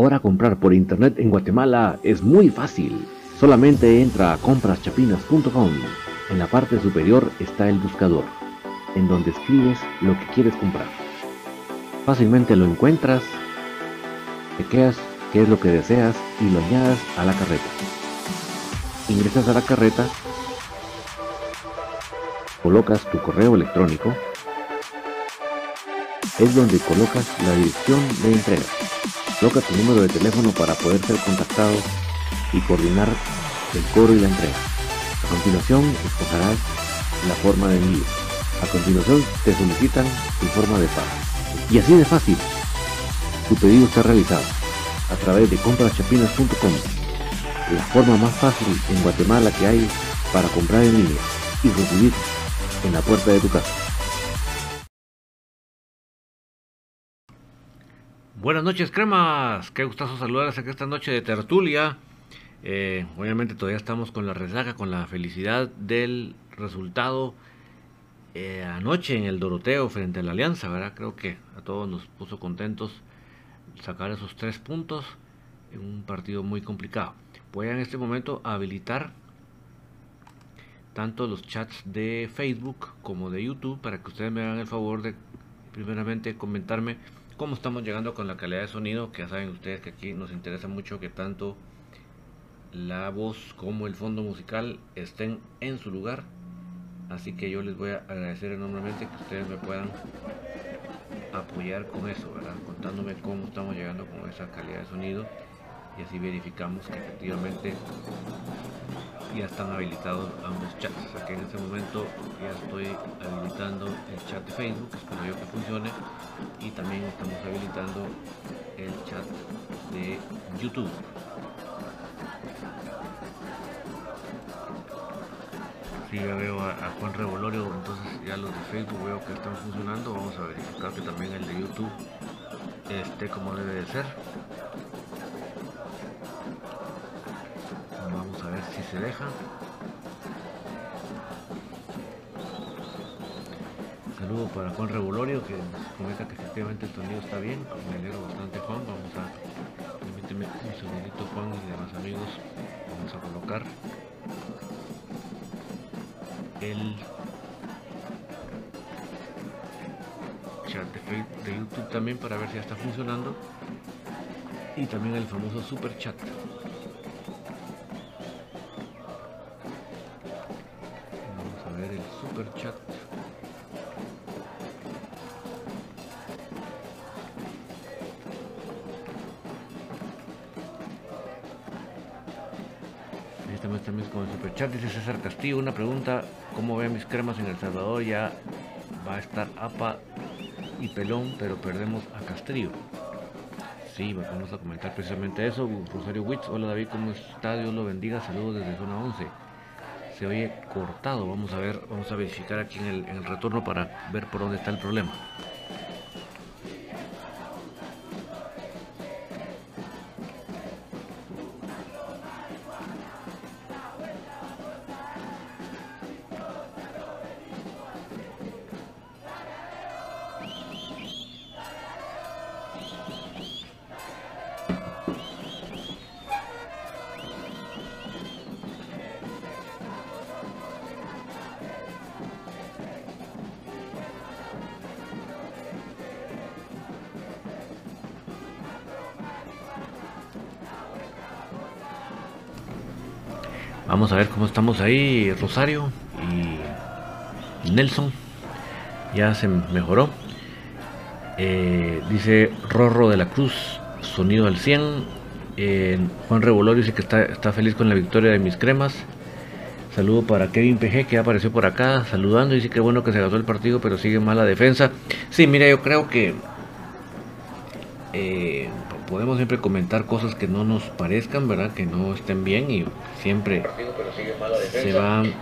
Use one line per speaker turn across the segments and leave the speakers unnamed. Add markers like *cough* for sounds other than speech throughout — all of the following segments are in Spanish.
Ahora comprar por internet en Guatemala es muy fácil. Solamente entra a compraschapinas.com. En la parte superior está el buscador, en donde escribes lo que quieres comprar. Fácilmente lo encuentras, chequeas qué es lo que deseas y lo añadas a la carreta. Ingresas a la carreta, colocas tu correo electrónico, es donde colocas la dirección de entrega. Coloca tu número de teléfono para poder ser contactado y coordinar el cobro y la entrega. A continuación escogerás la forma de envío. A continuación te solicitan tu forma de pago. Y así de fácil, tu pedido está realizado a través de compraschapinas.com, la forma más fácil en Guatemala que hay para comprar en línea y recibir en la puerta de tu casa.
Buenas noches, cremas. Qué gustazo saludarles aquí esta noche de tertulia. Eh, obviamente todavía estamos con la resaca, con la felicidad del resultado eh, anoche en el Doroteo frente a la Alianza, ¿verdad? Creo que a todos nos puso contentos sacar esos tres puntos en un partido muy complicado. Voy a en este momento habilitar tanto los chats de Facebook como de YouTube para que ustedes me hagan el favor de primeramente comentarme cómo estamos llegando con la calidad de sonido, que ya saben ustedes que aquí nos interesa mucho que tanto la voz como el fondo musical estén en su lugar. Así que yo les voy a agradecer enormemente que ustedes me puedan apoyar con eso, ¿verdad? Contándome cómo estamos llegando con esa calidad de sonido y así verificamos que efectivamente ya están habilitados ambos chats. Aquí en este momento ya estoy habilitando el chat de Facebook, espero yo que funcione y también estamos habilitando el chat de YouTube. Si ya veo a, Juan Revolorio, entonces ya los de Facebook veo que están funcionando. Vamos a verificar que también el de YouTube esté como debe de ser. Ver si se deja. Saludo para Juan Revolorio que nos comenta que efectivamente el sonido está bien. Me alegro bastante Juan. Vamos a permíteme un segundito Juan y demás amigos. Vamos a colocar el chat de, YouTube también para ver si ya está funcionando y también el famoso super chat chat, dice César Castillo, una pregunta, ¿cómo ven mis cremas en El Salvador? Ya va a estar APA y Pelón, pero perdemos a Castrillo. Sí, vamos a comentar precisamente eso. Rosario Witz, hola David, ¿cómo está? Dios lo bendiga, saludos desde zona 11. Se oye cortado, vamos a ver, vamos a verificar aquí en el retorno para ver por dónde está el problema. Estamos ahí, Rosario y Nelson. Ya se mejoró. Eh, dice Rorro de la Cruz, sonido al 100. Eh, Juan Revolor dice que está, está feliz con la victoria de mis cremas. Saludo para Kevin PG que apareció por acá saludando. Dice que bueno que se gastó el partido, pero sigue mala defensa. Sí, mira, yo creo que eh, podemos siempre comentar cosas que no nos parezcan, ¿verdad? Que no estén bien y siempre se van,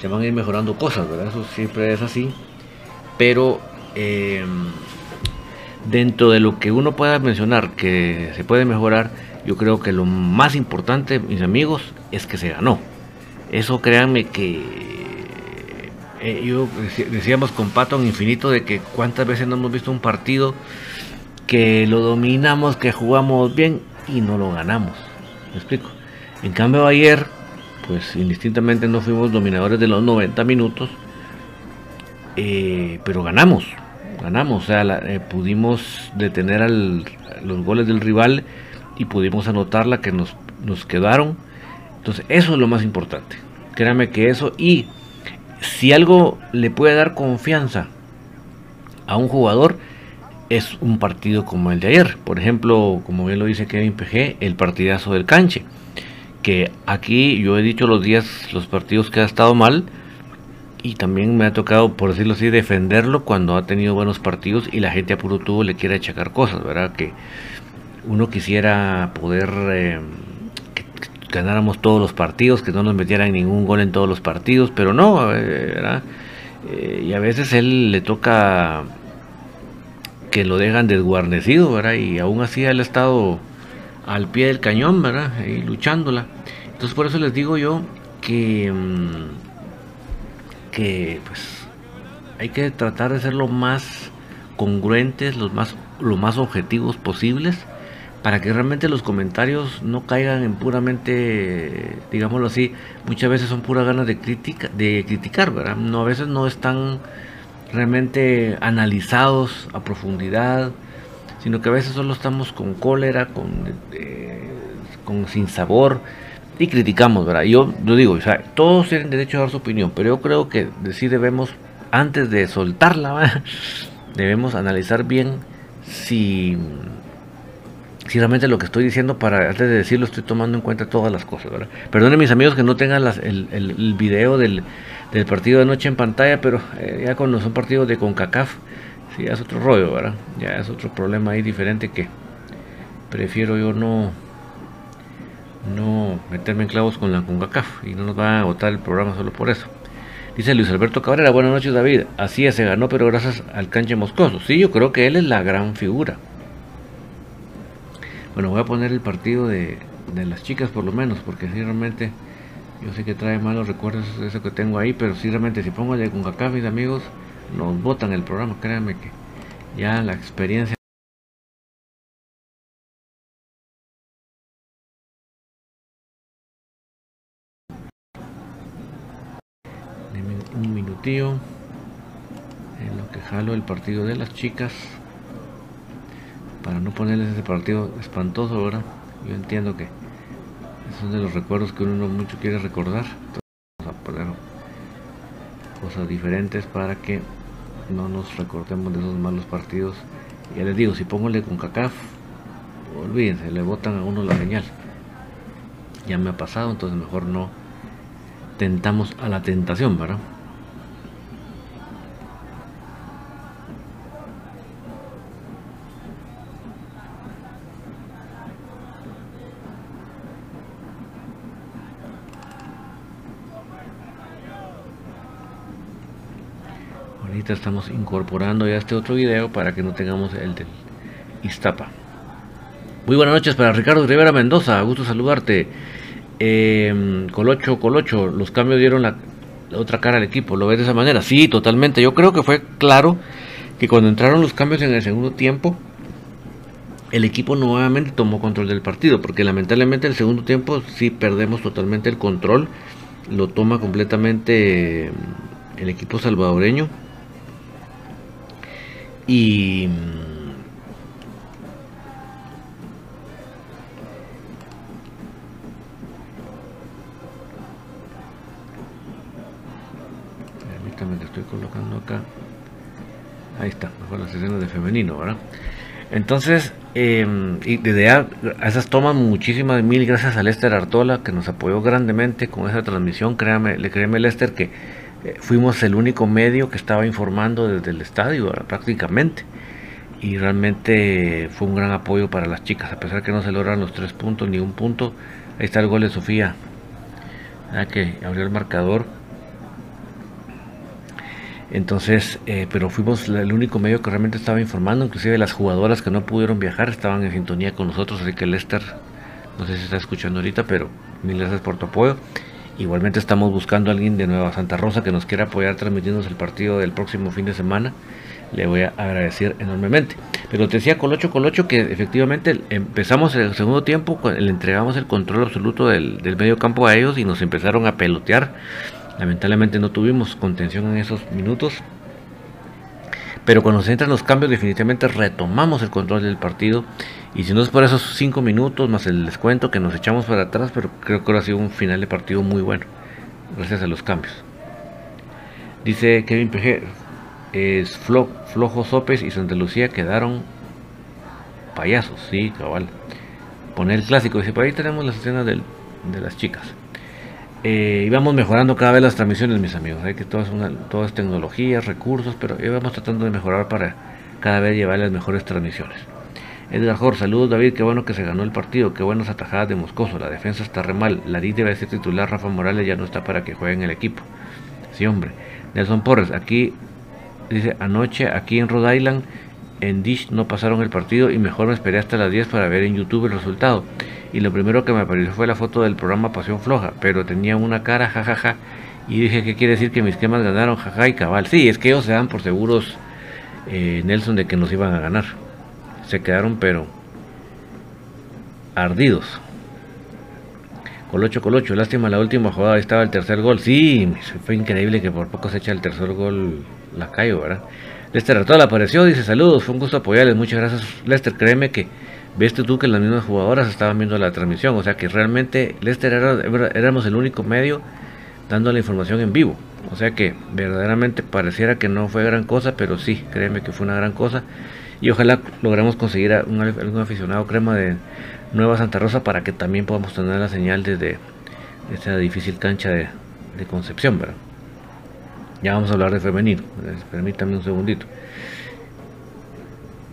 se van a ir mejorando cosas, ¿verdad? Eso siempre es así. Pero eh, dentro de lo que uno pueda mencionar que se puede mejorar, yo creo que lo más importante, mis amigos, es que se ganó. Eso créanme que eh, yo decíamos con Pato en infinito de que cuántas veces no hemos visto un partido que lo dominamos, que jugamos bien y no lo ganamos. ¿Me explico? En cambio ayer, pues indistintamente no fuimos dominadores de los 90 minutos, eh, pero ganamos, ganamos, o sea, eh, pudimos detener los goles del rival y pudimos anotar la que nos, nos quedaron. Entonces, eso es lo más importante. Créame que eso y si algo le puede dar confianza a un jugador es un partido como el de ayer. Por ejemplo, como bien lo dice Kevin PG, el partidazo del canche. Que aquí yo he dicho los días, los partidos que ha estado mal. Y también me ha tocado, por decirlo así, defenderlo cuando ha tenido buenos partidos y la gente a puro tubo le quiere achacar cosas, ¿verdad? Que uno quisiera poder eh, que, ganáramos todos los partidos, que no nos metieran ningún gol en todos los partidos, pero no, eh, ¿verdad? Eh, y a veces él le toca que lo dejan desguarnecido, ¿verdad? Y aún así él ha estado al pie del cañón, ¿verdad? Y luchándola. Entonces por eso les digo yo que, mm, que pues hay que tratar de ser lo más congruentes, los más, lo más objetivos posibles para que realmente los comentarios no caigan en puramente, digámoslo así, muchas veces son puras ganas de crítica, de criticar, ¿verdad? No, a veces no están realmente analizados a profundidad, sino que a veces solo estamos con cólera, con, eh, con sin sabor y criticamos, ¿verdad? Yo lo digo, o sea, todos tienen derecho a dar su opinión, pero yo creo que sí debemos, antes de soltarla, *laughs* debemos analizar bien si si realmente lo que estoy diciendo para antes de decirlo estoy tomando en cuenta todas las cosas, ¿verdad? Perdonen mis amigos que no tengan el, el, video del, partido de noche en pantalla, pero eh, ya cuando son partidos de CONCACAF, sí, ya es otro rollo, ¿verdad? Ya es otro problema ahí diferente que prefiero yo no no meterme en clavos con la CONCACAF y no nos va a agotar el programa solo por eso. Dice Luis Alberto Cabrera, buenas noches David. Así es, se ganó, pero gracias al canche moscoso. Sí, yo creo que él es la gran figura. Bueno, voy a poner el partido de, las chicas por lo menos, porque si realmente yo sé que trae malos recuerdos eso que tengo ahí, pero si realmente si pongo de CONCACAF, mis amigos, nos botan el programa, créanme que ya la experiencia un minutillo en lo que jalo el partido de las chicas para no ponerles ese partido espantoso, ahora Yo entiendo que es de los recuerdos que uno mucho quiere recordar. Entonces vamos a poner cosas diferentes para que no nos recordemos de esos malos partidos. Ya les digo, si pongo el de olvídense, le botan a uno la señal. Ya me ha pasado, entonces mejor no tentamos a la tentación, ¿verdad? Estamos incorporando ya este otro video para que no tengamos el del Iztapa. Muy buenas noches para Ricardo Rivera Mendoza, gusto saludarte. Eh, Colocho, Colocho, los cambios dieron la, otra cara al equipo, ¿lo ves de esa manera? Sí, totalmente. Yo creo que fue claro que cuando entraron los cambios en el segundo tiempo, el equipo nuevamente tomó control del partido, porque lamentablemente el segundo tiempo sí perdemos totalmente el control, lo toma completamente el equipo salvadoreño y permítame que estoy colocando acá. Ahí está mejor las escenas de femenino verdad entonces em, y desde a, esas tomas muchísimas mil gracias a Lester Artola que nos apoyó grandemente con esa transmisión. Créame le créeme Lester que eh, fuimos el único medio que estaba informando desde el estadio prácticamente y realmente fue un gran apoyo para las chicas, a pesar que no se logran los tres puntos ni un punto. Ahí está el gol de Sofía, que abrió el marcador. Entonces, eh, pero fuimos el único medio que realmente estaba informando, inclusive las jugadoras que no pudieron viajar estaban en sintonía con nosotros, así que Lester, no sé si está escuchando ahorita, pero mil gracias por tu apoyo. Igualmente estamos buscando a alguien de Nueva Santa Rosa que nos quiera apoyar transmitiéndonos el partido del próximo fin de semana le voy a agradecer enormemente. Pero te decía Colocho Colocho que efectivamente empezamos el segundo tiempo, le entregamos el control absoluto del, medio campo a ellos y nos empezaron a pelotear. Lamentablemente no tuvimos contención en esos minutos. Pero cuando se entran los cambios, definitivamente retomamos el control del partido. Y si no es por esos cinco minutos más el descuento que nos echamos para atrás, pero creo que ahora ha sido un final de partido muy bueno. Gracias a los cambios. Dice Kevin PG, es Flo, Flojo Sopes y Santa Lucía quedaron payasos, sí, cabal. Poner el clásico, dice, por ahí tenemos las escenas de las chicas. Eh, mejorando cada vez las transmisiones, mis amigos. Hay que todo es, una, recursos, pero vamos tratando de mejorar para cada vez llevar las mejores transmisiones. Edgar Jor, saludos David, qué bueno que se ganó el partido, qué buenas atajadas de Moscoso, la defensa está re mal, la D debe ser titular, Rafa Morales ya no está para que juegue en el equipo. Sí, hombre. Nelson Porres, aquí Dice, anoche aquí en Rhode Island, en Dish no pasaron el partido y mejor me esperé hasta las 10 para ver en YouTube el resultado. Y lo primero que me apareció fue la foto del programa Pasión Floja, pero tenía una cara jajaja. y dije, ¿qué quiere decir que mis quemas ganaron? Jaja y cabal. Sí, es que ellos se dan por seguros, eh, Nelson, de que nos iban a ganar. Se quedaron, pero ardidos. Colocho, Colocho, lástima la última jugada, ahí estaba el tercer gol. Sí, fue increíble que por poco se echa el tercer gol la caigo, ¿verdad? Lester Artola apareció, dice saludos, fue un gusto apoyarles, muchas gracias Lester, créeme que viste tú que las mismas jugadoras estaban viendo la transmisión, o sea que realmente Lester éramos el único medio dando la información en vivo, o sea que verdaderamente pareciera que no fue gran cosa, pero sí, créeme que fue una gran cosa y ojalá logremos conseguir a algún aficionado crema de Nueva Santa Rosa para que también podamos tener la señal desde esta difícil cancha de, Concepción, ¿verdad? Ya vamos a hablar de femenino. Permítame un segundito.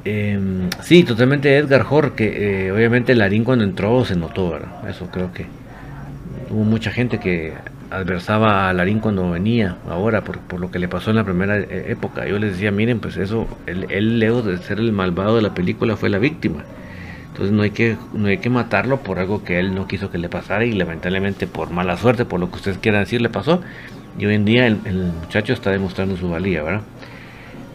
Em, sí, totalmente Edgar Hor, que eh, obviamente Larín cuando entró se notó, ¿verdad? Eso creo que hubo mucha gente que adversaba a Larín cuando venía, ahora, por, lo que le pasó en la primera eh, época. Yo les decía, miren, pues eso, él, lejos de ser el malvado de la película, fue la víctima. Entonces no hay, que, no hay que matarlo por algo que él no quiso que le pasara y lamentablemente por mala suerte, por lo que ustedes quieran decir, le pasó. Y hoy en día el, muchacho está demostrando su valía, ¿verdad?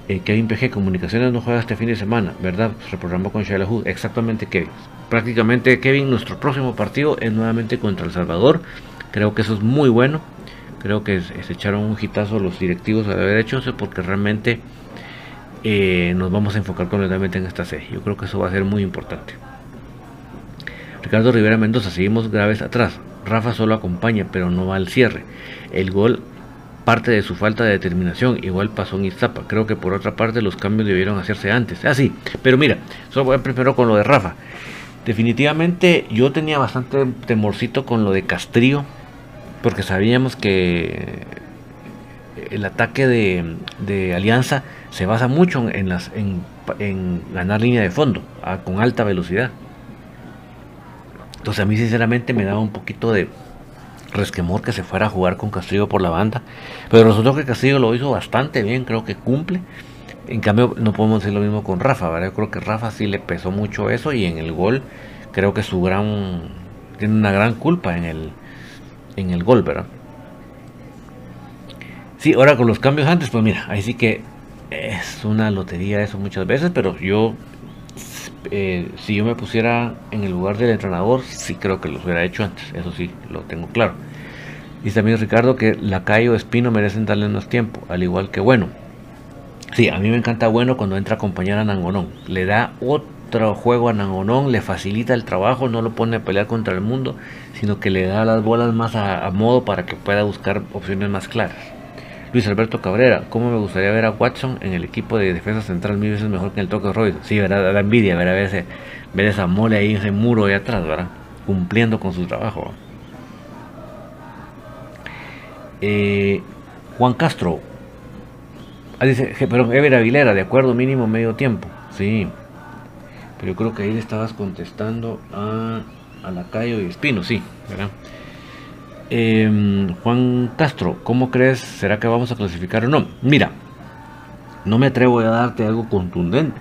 Eh, Kevin PG, Comunicaciones no juega este fin de semana, ¿verdad? Se con Shayla Hood. Exactamente, Kevin. Prácticamente, Kevin, nuestro próximo partido es nuevamente contra El Salvador. Creo que eso es muy bueno. Creo que se, echaron un hitazo los directivos al haber hecho porque realmente eh, nos vamos a enfocar completamente en esta serie. Yo creo que eso va a ser muy importante. Ricardo Rivera Mendoza, seguimos graves atrás. Rafa solo acompaña, pero no va al cierre. El gol parte de su falta de determinación. Igual pasó en Iztapa. Creo que por otra parte los cambios debieron hacerse antes. Ah, pero mira, solo voy primero con lo de Rafa. Definitivamente yo tenía bastante temorcito con lo de Castrillo, porque sabíamos que el ataque de, Alianza se basa mucho en, las, en, ganar línea de fondo con alta velocidad. Entonces a mí sinceramente me daba un poquito de, resquemor que se fuera a jugar con Castillo por la banda. Pero resultó que Castillo lo hizo bastante bien, creo que cumple. En cambio, no podemos decir lo mismo con Rafa, ¿verdad? Yo creo que Rafa sí le pesó mucho eso y en el gol creo que su gran tiene una gran culpa en el en el gol, ¿verdad? Sí, ahora con los cambios antes, pues mira, ahí sí que es una lotería eso muchas veces, pero yo eh, si yo me pusiera en el lugar del entrenador, sí creo que lo hubiera hecho antes, eso sí, lo tengo claro. Dice también Ricardo que Lacayo Espino merecen darle más tiempo, al igual que Bueno. Sí, a mí me encanta Bueno cuando entra a acompañar a Nangonón. Le da otro juego a Nangonón, le facilita el trabajo, no lo pone a pelear contra el mundo, sino que le da las bolas más a modo para que pueda buscar opciones más claras. Luis Alberto Cabrera, ¿cómo me gustaría ver a Watson en el equipo de defensa central mil veces mejor que en el toque Roy? Sí, ¿verdad? Da envidia ver, a ver, ver esa mole ahí, ese muro ahí atrás, ¿verdad? Cumpliendo con su trabajo. Eh, Juan Castro. Ah, dice, pero Ever Aguilera, de acuerdo, mínimo medio tiempo. Sí. Yo creo que ahí le estabas contestando a, a Lacayo y Espino, sí, ¿verdad? Em, Juan Castro, ¿cómo crees? ¿Será que vamos a clasificar o no? Mira, no me atrevo a darte algo contundente.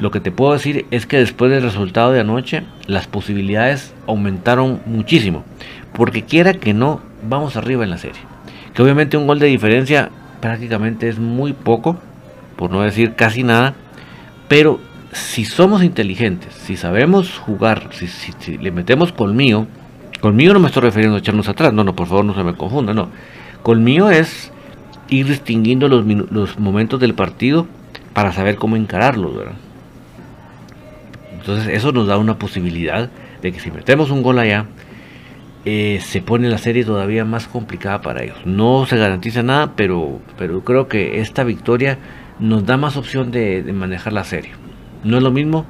Lo que te puedo decir es que después del resultado de anoche, las posibilidades aumentaron muchísimo. Porque quiera que no, vamos arriba en la serie. Que obviamente un gol de diferencia prácticamente es muy poco, por no decir casi nada. Pero si somos inteligentes, si sabemos jugar, si, le metemos colmillo, Conmigo no me estoy refiriendo a echarnos atrás, no, no, por favor no se me confunda, no. Conmigo es ir distinguiendo los, los momentos del partido para saber cómo encararlos, ¿verdad? Entonces eso nos da una posibilidad de que si metemos un gol allá, eh, se pone la serie todavía más complicada para ellos. No se garantiza nada, pero, pero creo que esta victoria nos da más opción de, manejar la serie. No es lo mismo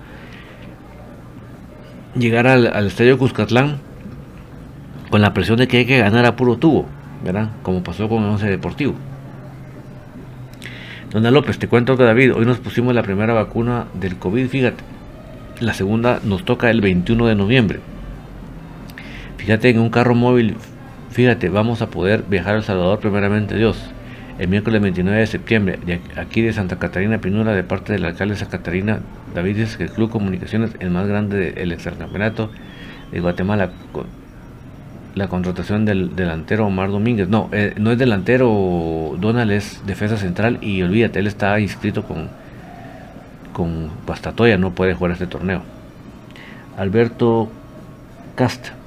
llegar al, al estadio Cuscatlán con la presión de que hay que ganar a puro tubo, ¿verdad? Como pasó con el Once Deportivo. Dona López, te cuento que David, hoy nos pusimos la primera vacuna del COVID, fíjate. La segunda nos toca el 21 de noviembre. Fíjate, en un carro móvil, fíjate, vamos a poder viajar a El Salvador primeramente Dios. El miércoles 29 de septiembre, aquí de Santa Catarina Pinura, de parte del alcalde de Santa Catarina, David dice que el Club Comunicaciones, el más grande del extracampeonato de Guatemala, la contratación del delantero Omar Domínguez. No, eh, no es delantero, Donald es defensa central y olvídate, él está inscrito con, con Pastatoya, no puede jugar este torneo. Alberto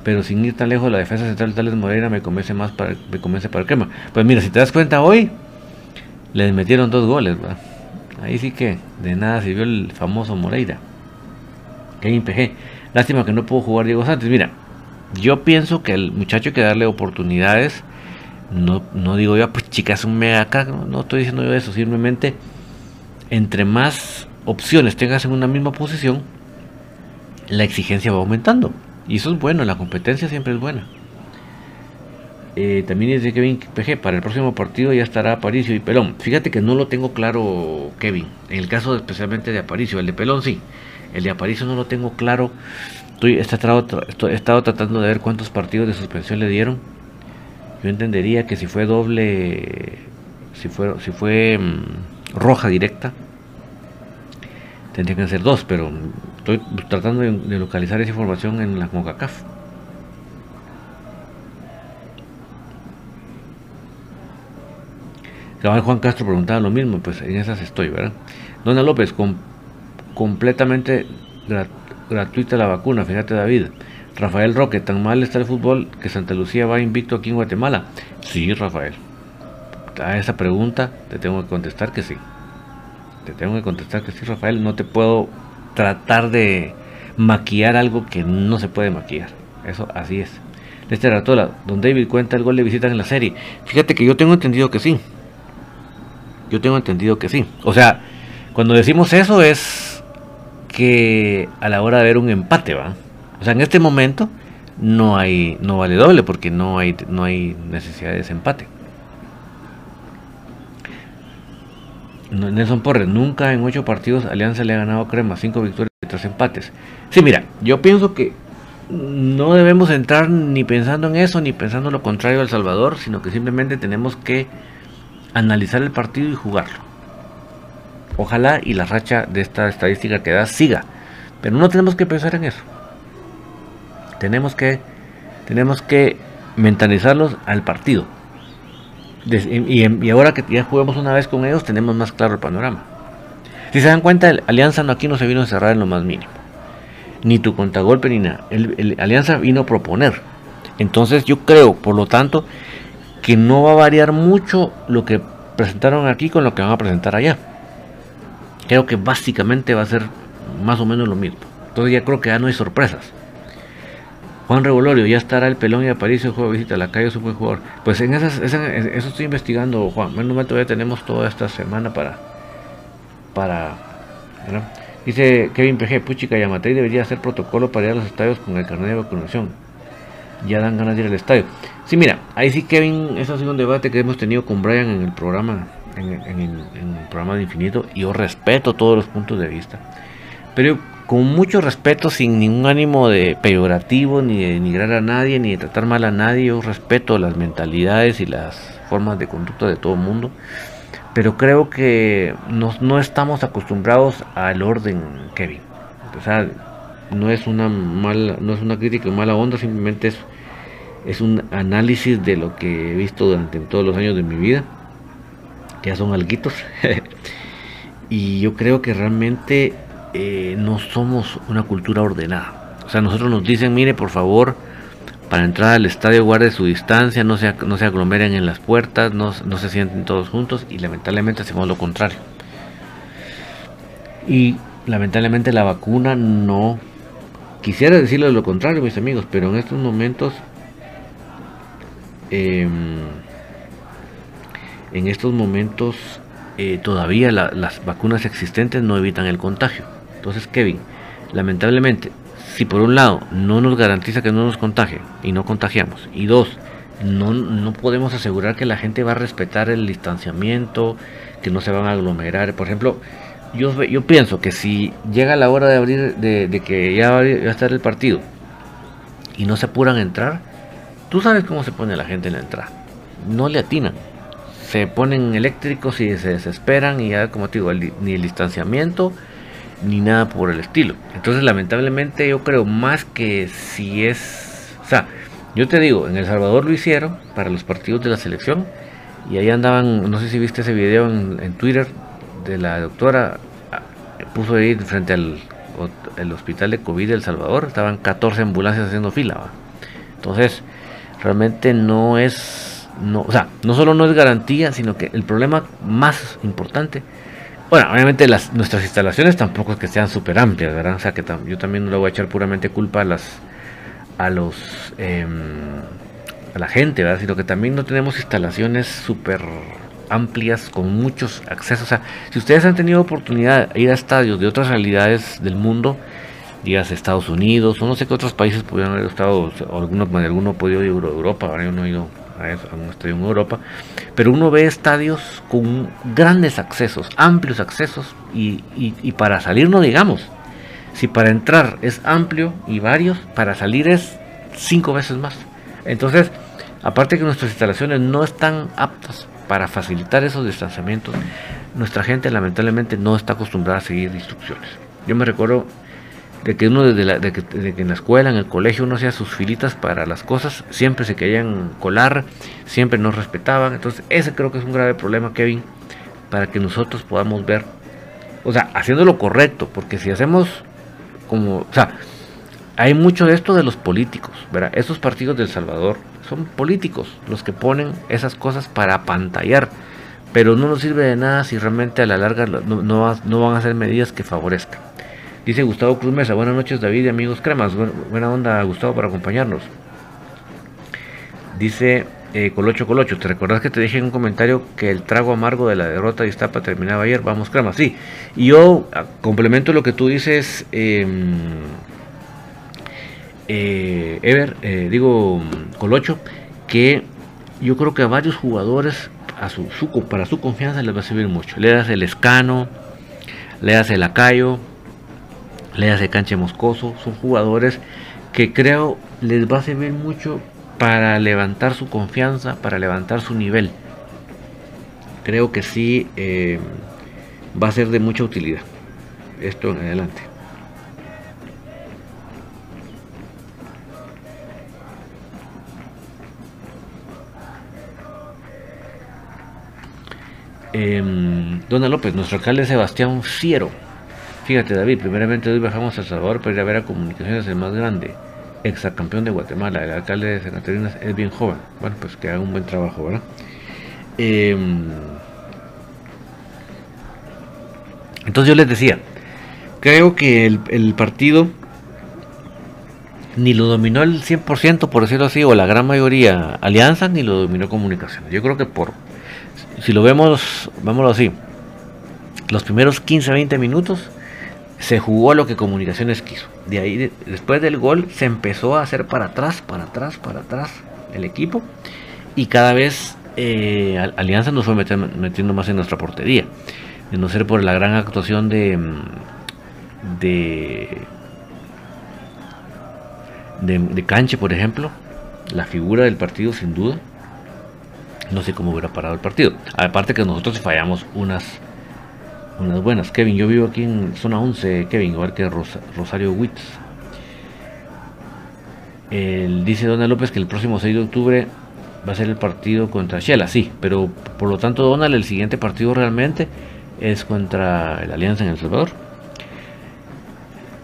Pero sin ir tan lejos, la defensa central Tales Moreira me convence más para, me convence para el quema. Pues mira, si te das cuenta hoy, les metieron dos goles, Ahí sí que de nada sirvió el famoso Moreira. Que PG. Lástima que no pudo jugar Diego Santos. Mira, yo pienso que el muchacho hay que darle oportunidades. No, no digo yo, pues chicas, un mega acá. No, estoy diciendo yo eso. Simplemente, entre más opciones tengas en una misma posición, la exigencia va aumentando. Y eso es bueno, la competencia siempre es buena. Eh, también dice Kevin PG, para el próximo partido ya estará Aparicio y Pelón. Fíjate que no lo tengo claro, Kevin. En el caso especialmente de Aparicio, el de Pelón sí. El de Aparicio no lo tengo claro Estoy, he, estado, tratando de ver cuántos partidos de suspensión le dieron. Yo entendería que si fue doble, si fue, si fue mm, roja directa, tendrían que ser dos, pero estoy tratando de, localizar esa información en la CONCACAF. Juan Castro preguntaba lo mismo, pues en esas estoy, ¿verdad? Dona López, completamente gratuita la vacuna, fíjate David. Rafael Roque, tan mal está el fútbol que Santa Lucía va invicto aquí en Guatemala. Sí, Rafael. A esa pregunta te tengo que contestar que sí. Te tengo que contestar que sí, Rafael. No te puedo tratar de maquillar algo que no se puede maquillar. Eso así es. Este Ratola, don David cuenta el gol de visita en la serie. Fíjate que yo tengo entendido que sí. Yo tengo entendido que sí. O sea, cuando decimos eso es que a la hora de ver un empate, ¿va? O sea, en este momento no hay no vale doble porque no hay no hay necesidad de ese empate. Nelson Porres, nunca en ocho partidos Alianza le ha ganado Crema, cinco victorias y tres empates. Sí, mira, yo pienso que no debemos entrar ni pensando en eso, ni pensando lo contrario al Salvador, sino que simplemente tenemos que analizar el partido y jugarlo. Ojalá y la racha de esta estadística que da siga. Pero no tenemos que pensar en eso. Tenemos que, tenemos que mentalizarlos al partido. Y, ahora que ya jugamos una vez con ellos, tenemos más claro el panorama. Si se dan cuenta, el Alianza no, aquí no se vino a cerrar en lo más mínimo. Ni tu contragolpe ni nada. El, Alianza vino a proponer. Entonces yo creo, por lo tanto, que no va a variar mucho lo que presentaron aquí con lo que van a presentar allá creo que básicamente va a ser más o menos lo mismo. Entonces ya creo que ya no hay sorpresas. Juan Revolorio, ya estará el pelón y Aparicio el juego de visita. La calle es un buen jugador. Pues en esas, eso estoy investigando, Juan. Menos mal todavía tenemos toda esta semana para. para Dice Kevin PG, Puchica Yamatei debería hacer protocolo para ir a los estadios con el carnet de vacunación. Ya dan ganas de ir al estadio. Sí, mira, ahí sí, Kevin, eso ha sido un debate que hemos tenido con Brian en el programa en, el programa de Infinito y yo respeto todos los puntos de vista. Pero con mucho respeto, sin ningún ánimo de peyorativo, ni de denigrar a nadie, ni de tratar mal a nadie, yo respeto las mentalidades y las formas de conducta de todo el mundo. Pero creo que no estamos acostumbrados al orden, Kevin. O sea, no es una mala, no es una crítica mala onda, simplemente es, es un análisis de lo que he visto durante todos los años de mi vida, que ya son alguitos. *laughs* y yo creo que realmente eh, no somos una cultura ordenada. O sea, nosotros nos dicen, mire, por favor, para entrar al estadio guarde su distancia, no se, no se aglomeren en las puertas, no, no se sienten todos juntos y lamentablemente hacemos lo contrario. Y lamentablemente la vacuna no Quisiera decirle lo contrario, mis amigos, pero en estos momentos, em, en estos momentos eh, todavía las vacunas existentes no evitan el contagio. Entonces, Kevin, lamentablemente, si por un lado no nos garantiza que no nos contagie y no contagiamos, y dos, no, no podemos asegurar que la gente va a respetar el distanciamiento, que no se van a aglomerar. Por ejemplo, yo, yo pienso que si llega la hora de abrir, de, que ya va, a estar el partido y no se apuran a entrar, tú sabes cómo se pone la gente en la entrada. No le atinan. Se ponen eléctricos y se desesperan y ya, como te digo, ni el distanciamiento ni nada por el estilo. Entonces, lamentablemente, yo creo más que si es. O sea, yo te digo, en El Salvador lo hicieron para los partidos de la selección y ahí andaban, no sé si viste ese video en, en Twitter, de la doctora ah, puso ahí frente al el hospital de COVID de El Salvador, estaban 14 ambulancias haciendo fila. Entonces, realmente no es, no, o sea, no solo no es garantía, sino que el problema más importante, bueno, obviamente las, nuestras instalaciones tampoco es que sean súper amplias, ¿verdad? O sea, que yo también no le voy a echar puramente culpa a las, a los, em, a la gente, ¿verdad? Sino que también no tenemos instalaciones súper amplias con muchos accesos. O sea, si ustedes han tenido oportunidad de ir a estadios de otras realidades del mundo, digas Estados Unidos o no sé qué otros países pudieron haber estado, o alguno, alguno ha podido ir a Europa, ahora yo no he ido a, un estadio en Europa, pero uno ve estadios con grandes accesos, amplios accesos y, y para salir no digamos. Si para entrar es amplio y varios, para salir es cinco veces más. Entonces, aparte que nuestras instalaciones no están aptas para facilitar esos distanciamientos, nuestra gente lamentablemente no está acostumbrada a seguir instrucciones. Yo me recuerdo de que uno desde, de que, en la escuela, en el colegio, uno hacía sus filitas para las cosas, siempre se querían colar, siempre nos respetaban. Entonces, ese creo que es un grave problema, Kevin, para que nosotros podamos ver, o sea, haciendo lo correcto, porque si hacemos como, o sea, hay mucho de esto de los políticos, ¿verdad? Esos partidos del Salvador son políticos los que ponen esas cosas para pantallar, pero no nos sirve de nada si realmente a la larga no, no, van a ser medidas que favorezcan. Dice Gustavo Cruz Mesa, buenas noches David y amigos cremas, buena onda Gustavo por acompañarnos. Dice eh, Colocho Colocho, ¿te recordás que te dije en un comentario que el trago amargo de la derrota de Iztapa terminaba ayer? Vamos cremas, sí. Y yo ah, complemento lo que tú dices. Eh, eh, Ever, eh, digo Colocho, que yo creo que a varios jugadores para su confianza les va a servir mucho. Le das el Escano, le das el Lacayo, el Canche Moscoso, son jugadores que creo les va a servir mucho para levantar su confianza, para levantar su nivel. Creo que sí eh, va a ser de mucha utilidad. Esto en adelante. Eh, Dona López, nuestro alcalde Sebastián Fiero. Fíjate, David, primeramente hoy bajamos a El Salvador para ir a ver a Comunicaciones el más grande, exacampeón de Guatemala. El alcalde de San Catarina es bien joven. Bueno, pues que haga un buen trabajo, ¿verdad? Em, entonces yo les decía, creo que el, el partido ni lo dominó el 100%, por decirlo así, o la gran mayoría Alianza, ni lo dominó Comunicaciones. Yo creo que por si lo vemos, vámonos así, los primeros 15-20 minutos se jugó lo que Comunicaciones quiso. De ahí, después del gol, se empezó a hacer para atrás, para atrás, para atrás el equipo. Y cada vez eh, Alianza nos fue metiendo más en nuestra portería. De no ser por la gran actuación de, de, de, Canche, por ejemplo, la figura del partido sin duda. No sé cómo hubiera parado el partido. Aparte que nosotros fallamos unas, unas buenas. Kevin, yo vivo aquí en zona 11, Kevin, igual que Rosario Witz. dice Donald López que el próximo 6 de octubre va a ser el partido contra Shela, sí, pero por lo tanto Donald el siguiente partido realmente es contra la Alianza en El Salvador.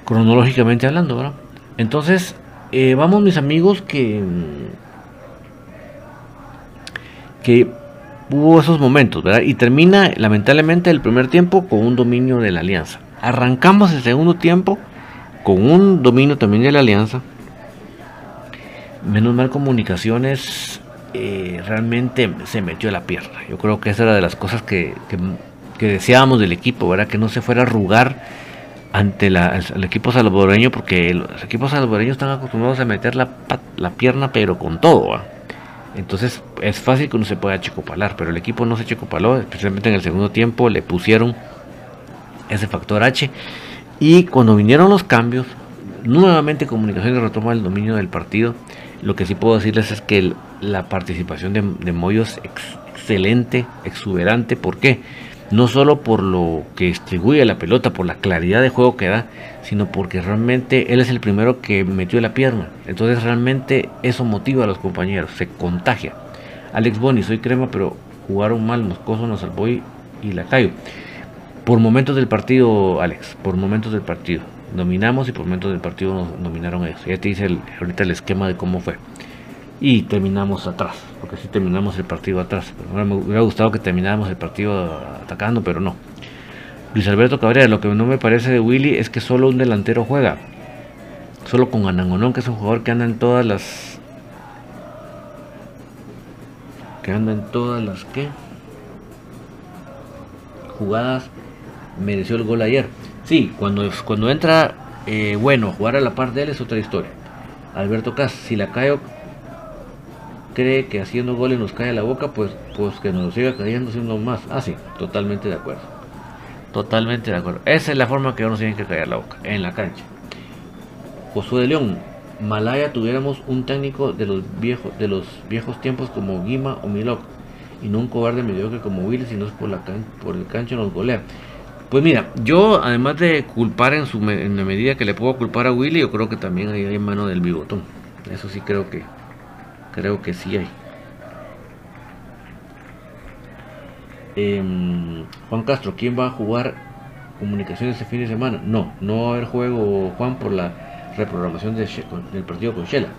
Cronológicamente hablando, ¿verdad? Entonces, eh, vamos mis amigos que que hubo esos momentos, ¿verdad? Y termina lamentablemente el primer tiempo con un dominio de la Alianza. Arrancamos el segundo tiempo con un dominio también de la Alianza. Menos mal comunicaciones eh, realmente se metió la pierna. Yo creo que esa era de las cosas que, deseábamos del equipo, ¿verdad? Que no se fuera a arrugar ante el, equipo salvadoreño, porque los equipos salvadoreños están acostumbrados a meter la, la pierna, pero con todo. Entonces es fácil que uno se pueda chicopalar, pero el equipo no se chicopaló, especialmente en el segundo tiempo le pusieron ese factor H. Y cuando vinieron los cambios, nuevamente Comunicaciones retoma el dominio del partido. Lo que sí puedo decirles es que la participación de, de Moyo es excelente, exuberante. ¿Por qué? No solo por lo que distribuye la pelota, por la claridad de juego que da, sino porque realmente él es el primero que metió la pierna. Entonces realmente eso motiva a los compañeros, se contagia. Alex Boni, soy crema, pero jugaron mal, Moscoso nos salvó y, la cayó. Por momentos del partido, Alex, por momentos del partido. Dominamos y por momentos del partido nos dominaron ellos. Ya te hice ahorita el esquema de cómo fue y terminamos atrás, porque si terminamos el partido atrás. me hubiera gustado que termináramos el partido atacando, pero no. Luis Alberto Cabrera, lo que no me parece de Willy es que solo un delantero juega. Solo con Anangonón, que es un jugador que anda en todas las. que anda en todas las que. jugadas. Mereció el gol ayer. Sí, cuando, cuando entra eh, bueno jugar a la par de él es otra historia. Alberto Cas, si la cae cree que haciendo goles nos cae la boca, pues, pues que nos siga cayendo siendo más. Ah, sí, totalmente de acuerdo. Totalmente de acuerdo. Esa es la forma que nos tienen que caer la boca, en la cancha. Josué de León, Malaya tuviéramos un técnico de los viejos, de los viejos tiempos como Guima o Milok, y no un cobarde mediocre como Willy, sino es por, la por el cancho nos golea. Pues mira, yo además de culpar en, su en la medida que le puedo culpar a Willy, yo creo que también ahí hay mano del bigotón. Eso sí creo que, Creo que sí hay. Em, Juan Castro, ¿quién va a jugar comunicaciones este fin de semana? No, no va a haber juego, Juan, por la reprogramación del partido con Shela.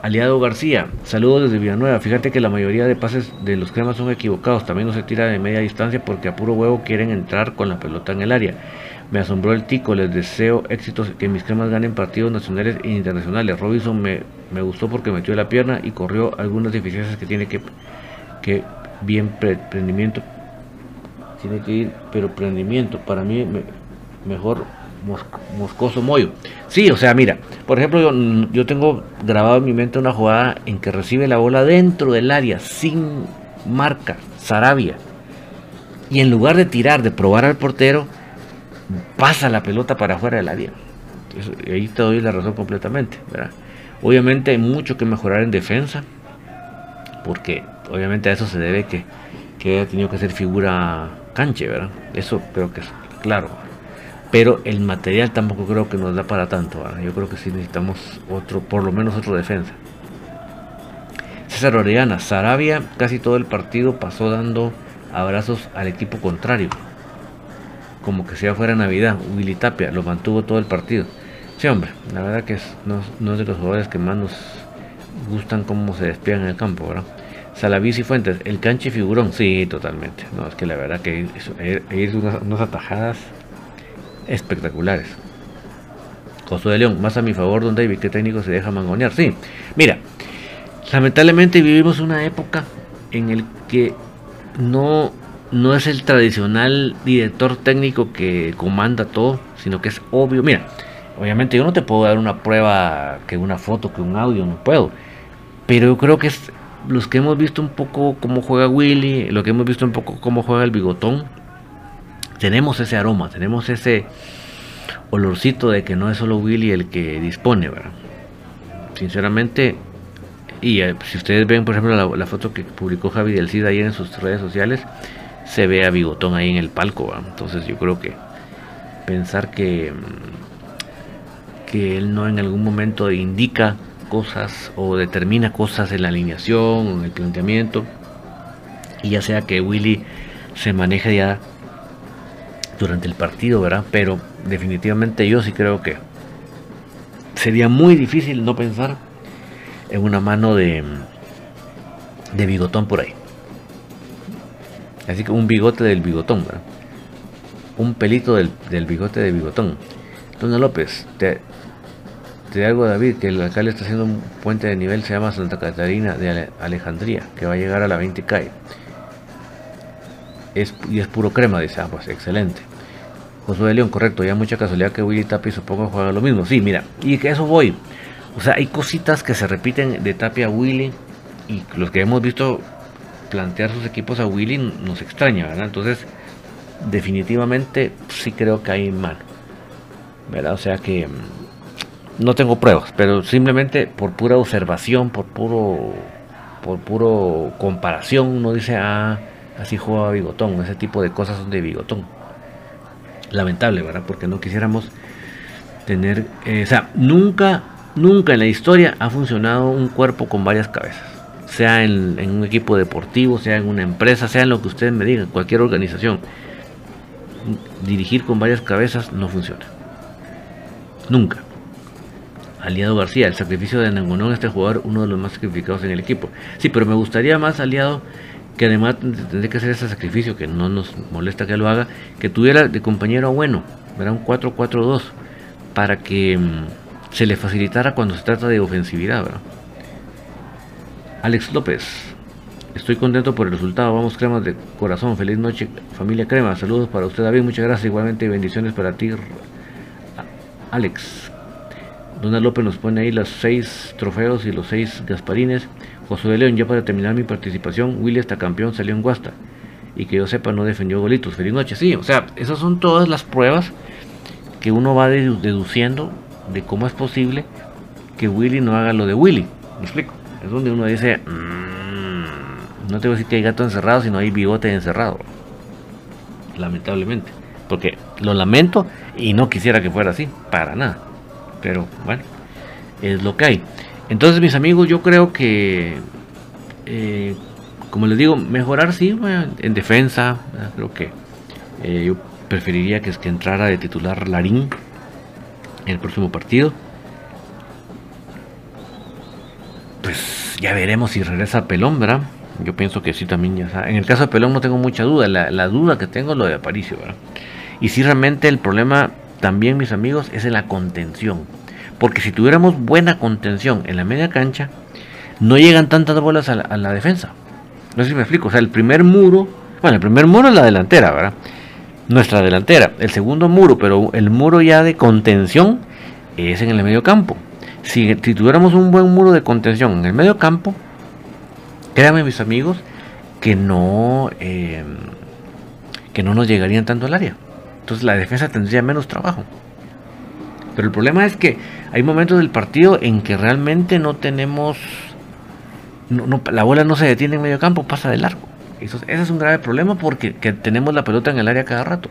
Aliado García, saludos desde Villanueva. Fíjate que la mayoría de pases de los cremas son equivocados. También no se tira de media distancia porque a puro huevo quieren entrar con la pelota en el área. Me asombró el tico, les deseo éxitos, que mis cremas ganen partidos nacionales e internacionales. Robinson me, me gustó porque metió la pierna y corrió algunas deficiencias que tiene que, que bien prendimiento. Tiene que ir, pero prendimiento, para mí mejor Moscoso Moyo. Sí, o sea, mira, por ejemplo, yo, yo tengo grabado en mi mente una jugada en que recibe la bola dentro del área, sin marca, Sarabia. Y en lugar de tirar, de probar al portero, pasa la pelota para afuera del área. ahí te doy la razón completamente. Obviamente hay mucho que mejorar en defensa, porque obviamente a eso se debe que, que haya tenido que ser figura canche, ¿verdad? Eso creo que es claro. Pero el material tampoco creo que nos da para tanto. Yo creo que sí necesitamos otro, por lo menos otro defensa. César Orellana, Sarabia casi todo el partido pasó dando abrazos al equipo contrario como que sea fuera Navidad. Willy Tapia lo mantuvo todo el partido. Sí, hombre, la verdad que es, no, es de los jugadores que más nos gustan cómo se despiertan en el campo, ¿verdad? Salavis y Fuentes, el canche figurón, sí, totalmente. No, es que la verdad que hay unas, atajadas espectaculares. Costo de León, más a mi favor, don David, ¿qué técnico se deja mangonear? Sí, mira, lamentablemente vivimos una época en el que no no es el tradicional director técnico que comanda todo, sino que es obvio. Mira, obviamente yo no te puedo dar una prueba que una foto, que un audio, no puedo. Pero yo creo que es los que hemos visto un poco cómo juega Willy, lo que hemos visto un poco cómo juega el bigotón, tenemos ese aroma, tenemos ese olorcito de que no es solo Willy el que dispone, ¿verdad? Sinceramente, y eh, si ustedes ven, por ejemplo, la, foto que publicó Javi del Cid ahí en sus redes sociales, se ve a Bigotón ahí en el palco. Entonces yo creo que pensar que, mm, que él no en algún momento indica cosas o determina cosas en la alineación o en el planteamiento, y ya sea que Willy se maneje ya durante el partido, ¿verdad? Pero definitivamente yo sí creo que sería muy difícil no pensar en una mano de, de bigotón por ahí. Así que un bigote del bigotón, ¿verdad? Un pelito del, bigote de bigotón. Dona López, te, te algo David, que el alcalde está haciendo un puente de nivel, se llama Santa Catarina de Alejandría, que va a llegar a la 20 calle. Es, y es puro crema, dice, ah, pues excelente. Josué de León, correcto, ya mucha casualidad que Willy Tapia supongo juega lo mismo. Sí, mira, y que eso voy. O sea, hay cositas que se repiten de Tapia a Willy y los que hemos visto plantear sus equipos a Willy nos extraña, ¿verdad? Entonces, definitivamente sí creo que hay mal, ¿verdad? O sea que mm, no tengo pruebas, pero simplemente por pura observación, por puro por puro comparación, uno dice, ah, así juega Bigotón, ese tipo de cosas son de Bigotón lamentable, ¿verdad? Porque no quisiéramos tener, eh, o sea, nunca, nunca en la historia ha funcionado un cuerpo con varias cabezas. Sea en, un equipo deportivo, sea en una empresa, sea en lo que ustedes me digan, cualquier organización. Dirigir con varias cabezas no funciona. Nunca. Aliado García, el sacrificio de Nangonón, este jugador, uno de los más sacrificados en el equipo. Sí, pero me gustaría más aliado que además tendría que hacer ese sacrificio, que no nos molesta que lo haga, que tuviera de compañero bueno, era un 4-4-2, para que mm, se le facilitara cuando se trata de ofensividad. Alex López, estoy contento por el resultado, vamos cremas de corazón, feliz noche familia crema, saludos para usted David, muchas gracias, igualmente bendiciones para ti Alex. Dona López nos pone ahí los seis trofeos y los seis Gasparines. José de León, ya para terminar mi participación, Willy está campeón, salió en Guasta. Y que yo sepa, no defendió golitos. Feliz noche. Sí, o sea, esas son todas las pruebas que uno va deduciendo de cómo es posible que Willy no haga lo de Willy. ¿Me explico? Es donde uno dice, mmm, no te voy a decir que hay gato encerrado, sino hay bigote encerrado. Lamentablemente. Porque lo lamento y no quisiera que fuera así, para nada. Pero bueno, es lo que hay. Entonces, mis amigos, yo creo que, eh, como les digo, mejorar sí, en defensa. Creo que eh, yo preferiría que, es que entrara de titular Larín en el próximo partido. Pues ya veremos si regresa ¿verdad? Yo pienso que sí también En el caso de Pelón no tengo mucha duda. La, duda que tengo es lo de Aparicio, ¿verdad? Y si realmente el problema también, mis amigos, es en la contención porque si tuviéramos buena contención en la media cancha, no llegan tantas bolas a la, defensa. No sé si me explico. O sea, el primer muro, bueno, el primer muro es la delantera, ¿verdad? Nuestra delantera. El segundo muro, pero el muro ya de contención es en el medio campo. Si, tuviéramos un buen muro de contención en el medio campo, créanme mis amigos, que no, eh, que no nos llegarían tanto al área. Entonces la defensa tendría menos trabajo. Pero el problema es que hay momentos del partido en que realmente no tenemos. la bola no se detiene en medio campo, pasa de largo. Eso, ese es un grave problema porque tenemos la pelota en el área cada rato.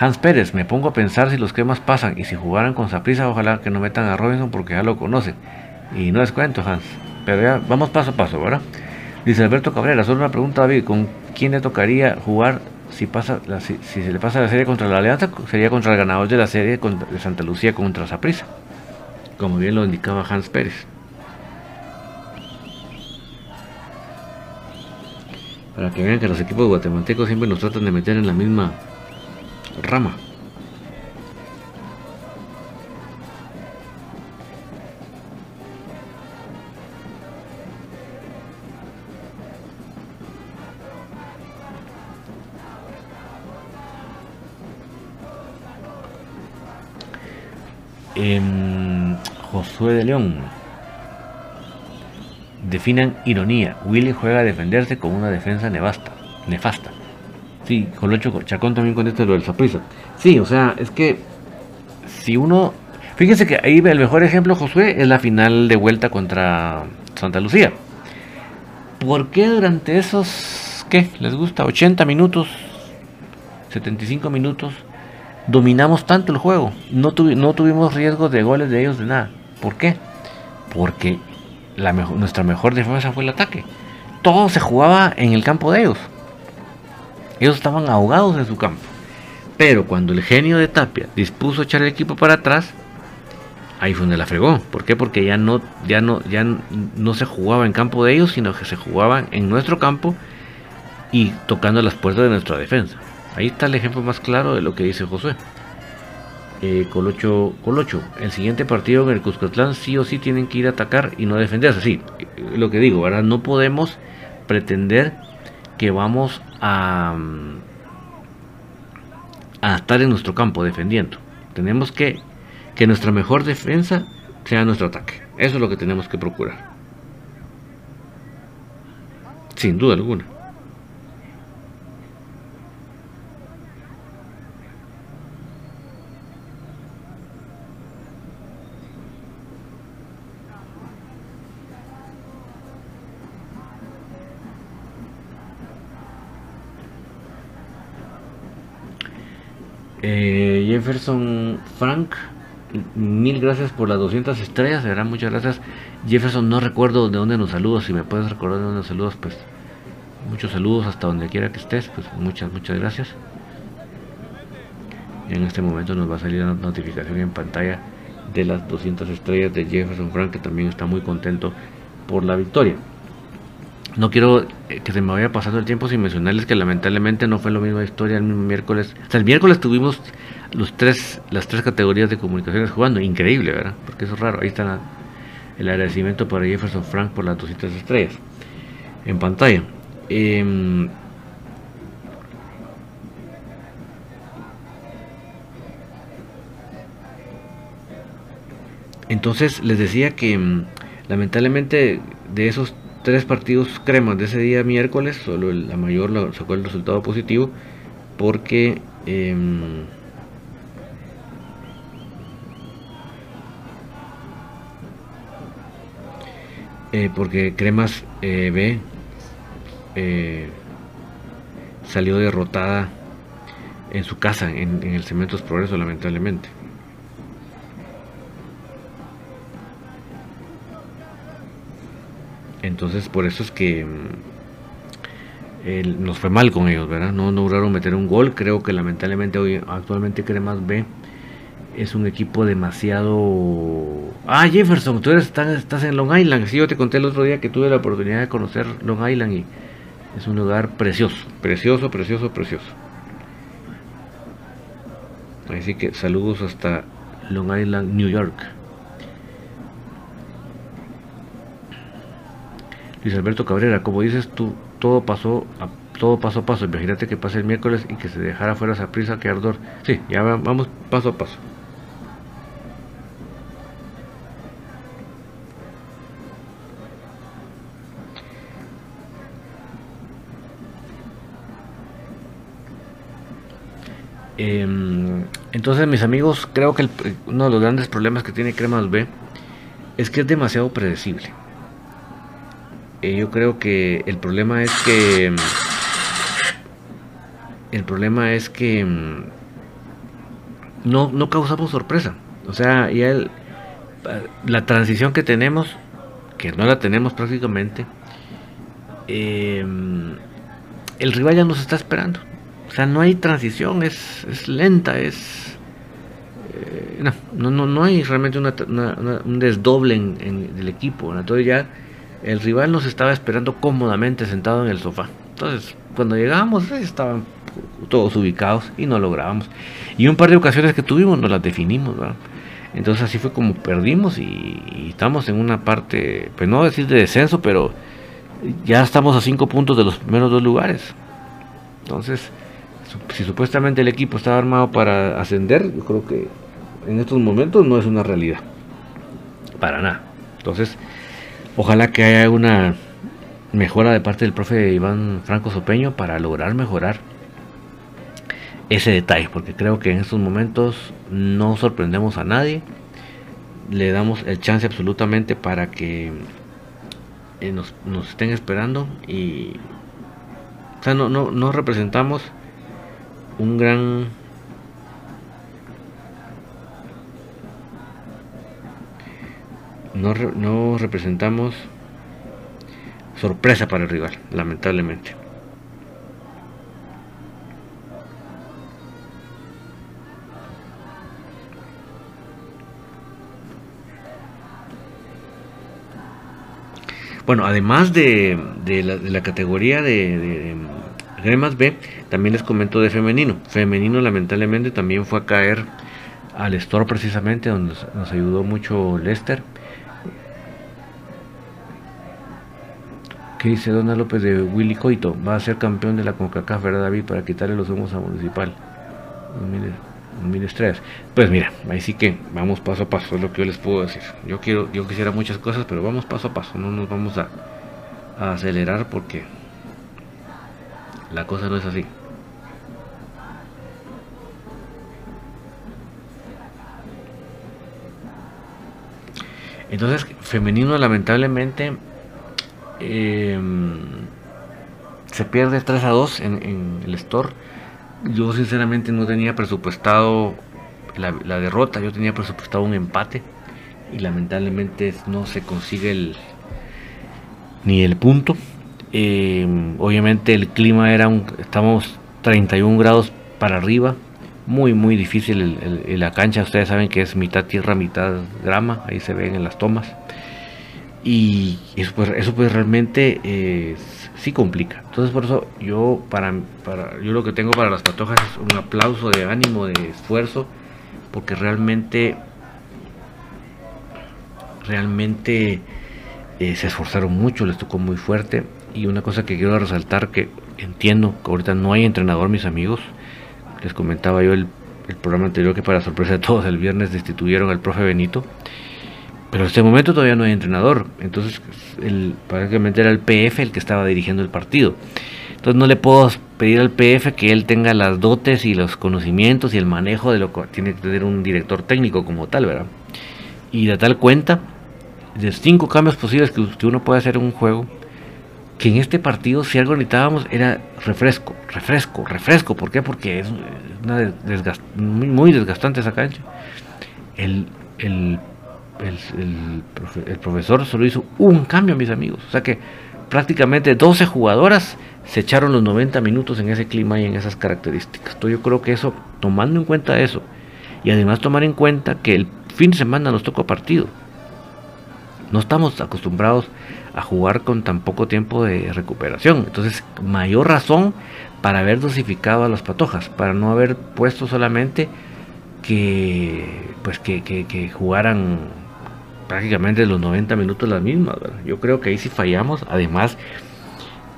Hans Pérez, me pongo a pensar si los cremas pasan y si jugaran con Saprisa, ojalá que no metan a Robinson porque ya lo conocen. Y no es cuento, Hans. Pero ya vamos paso a paso, ¿verdad? Dice Alberto Cabrera, solo una pregunta, David, ¿con quién le tocaría jugar si, pasa si, se le pasa la serie contra la Alianza, sería contra el ganador de la serie de Santa Lucía contra Saprissa, como bien lo indicaba Hans Pérez. Para que vean que los equipos guatemaltecos siempre nos tratan de meter en la misma rama. Josué de León. definan ironía. Willy juega a defenderse con una defensa nefasta. nefasta. Sí, Colocho Chacón también contesta lo del Zaprisa. Sí, o sea, es que si uno. Fíjense que ahí el mejor ejemplo, Josué, es la final de vuelta contra Santa Lucía. ¿Por qué durante esos, qué, les gusta, 80 minutos, 75 minutos, dominamos tanto el juego? No, tuvimos riesgo de goles de ellos de nada. ¿Por qué? Porque nuestra mejor defensa fue el ataque. Todo se jugaba en el campo de ellos. Ellos estaban ahogados en su campo. Pero cuando el genio de Tapia dispuso echar el equipo para atrás, ahí fue donde la fregó. ¿Por qué? Porque ya no, ya no, ya no se jugaba en campo de ellos, sino que se jugaba en nuestro campo y tocando las puertas de nuestra defensa. Ahí está el ejemplo más claro de lo que dice Josué. Eh, Colocho, Colocho, el siguiente partido en el Cuscatlán sí o sí tienen que ir a atacar y no defenderse. Sí, lo que digo, ¿verdad? No podemos pretender que vamos a, a estar en nuestro campo defendiendo. Tenemos que que nuestra mejor defensa sea nuestro ataque. Eso es lo que tenemos que procurar. Sin duda alguna. Eh, Jefferson Frank mil gracias por las 200 estrellas, de verdad, muchas gracias. Jefferson, no recuerdo de dónde nos saludas, si me puedes recordar de dónde nos saludas, pues muchos saludos hasta donde quiera que estés, pues muchas, muchas gracias. en este momento nos va a salir una notificación en pantalla de las 200 estrellas de Jefferson Frank, que también está muy contento por la victoria. No quiero eh, que se me vaya pasando el tiempo sin mencionarles que lamentablemente no fue la misma historia el miércoles. O sea, el miércoles tuvimos los tres, las tres categorías de comunicaciones jugando. Increíble, ¿verdad? Porque eso es raro. Ahí está el agradecimiento para Jefferson Frank por las 200 estrellas en pantalla. Em, entonces les decía que em, lamentablemente de esos tres partidos cremas de ese día miércoles, solo la mayor sacó el resultado positivo porque em, Eh, porque Cremas eh, B eh, salió derrotada en su casa, en, el Cementos Progreso, lamentablemente. Entonces, por eso es que mm, nos fue mal con ellos, ¿verdad? No, lograron meter un gol. Creo que lamentablemente hoy, actualmente Cremas B es un equipo demasiado... Ah, Jefferson, tú eres, estás, en Long Island. Sí, yo te conté el otro día que tuve la oportunidad de conocer Long Island y es un lugar precioso, precioso, precioso, precioso. Así que saludos hasta Long Island, New York. Luis Alberto Cabrera, como dices tú, todo pasó a todo paso a paso. Imagínate que pase el miércoles y que se dejara fuera esa prisa, que ardor. Sí, ya vamos paso a paso. Em, entonces, mis amigos, creo que uno de los grandes problemas que tiene Cremas B es que es demasiado predecible. Eh, yo creo que el problema es que. Em, el problema es que. Em, no, no causamos sorpresa. O sea, ya la transición que tenemos, que no la tenemos prácticamente, el rival ya nos está esperando. O sea, no hay transición, es, es lenta, es... Eh, no, no, no, hay realmente un desdoble en, el equipo. Entonces ya el rival nos estaba esperando cómodamente sentado en el sofá. Entonces, cuando llegábamos, estaban todos ubicados y no lográbamos. Y un par de ocasiones que tuvimos nos las definimos, Entonces así fue como perdimos y, y, estamos en una parte, pues no decir de descenso, pero ya estamos a cinco puntos de los primeros dos lugares. Entonces, si supuestamente el equipo estaba armado para ascender, yo creo que en estos momentos no es una realidad. Para nada. Entonces, Ojalá que haya una mejora de parte del profe Iván Franco Sopeño para lograr mejorar ese detalle, porque creo que en estos momentos no sorprendemos a nadie, le damos el chance absolutamente para que eh, nos, estén esperando y o sea, no, no, no representamos un gran no, no representamos sorpresa para el rival, lamentablemente. Bueno, además de, la, categoría de, de, B, también les comento de femenino. Femenino lamentablemente también fue a caer al store precisamente, donde nos ayudó mucho Lester. ¿Qué dice Dona López de Willy Coito? Va a ser campeón de la CONCACAF, ¿verdad David? Para quitarle los humos a Municipal. 2003. Pues mira, ahí sí que vamos paso a paso, es lo que yo les puedo decir. Yo quiero, yo quisiera muchas cosas, pero vamos paso a paso, no nos vamos a, a acelerar porque la cosa no es así. Entonces, femenino lamentablemente em, se pierde 3 a 2 en, el store. Yo sinceramente no tenía presupuestado la, derrota, yo tenía presupuestado un empate. Y lamentablemente no se consigue ni el punto. Em, obviamente el clima era un, estamos 31 grados para arriba, muy muy difícil la cancha, ustedes saben que es mitad tierra, mitad grama, ahí se ven en las tomas. Y eso pues, eso pues realmente es sí complica. Entonces por eso yo para, para yo lo que tengo para las patojas es un aplauso de ánimo, de esfuerzo, porque realmente realmente eh, se esforzaron mucho, les tocó muy fuerte. Y una cosa que quiero resaltar que entiendo que ahorita no hay entrenador, mis amigos. Les comentaba yo el, el programa anterior que para sorpresa de todos el viernes destituyeron al profe Benito. Pero en este momento todavía no hay entrenador. Entonces, el, prácticamente era el PF el que estaba dirigiendo el partido. Entonces no le puedo pedir al PF que él tenga las dotes y los conocimientos y el manejo de lo que tiene que tener un director técnico como tal, ¿verdad? Y de tal cuenta, de cinco cambios posibles que, uno puede hacer en un juego, que en este partido si algo necesitábamos era refresco, refresco, refresco. ¿Por qué? Porque es una muy, desgastante esa cancha. El, el el, profesor solo hizo un cambio, mis amigos. O sea que prácticamente 12 jugadoras se echaron los 90 minutos en ese clima y en esas características. Entonces yo creo que eso, tomando en cuenta eso, y además tomar en cuenta que el fin de semana nos tocó partido. No estamos acostumbrados a jugar con tan poco tiempo de recuperación. Entonces, mayor razón para haber dosificado a las patojas, para no haber puesto solamente que pues que jugaran prácticamente los 90 minutos las mismas. Yo creo que ahí sí fallamos. Además,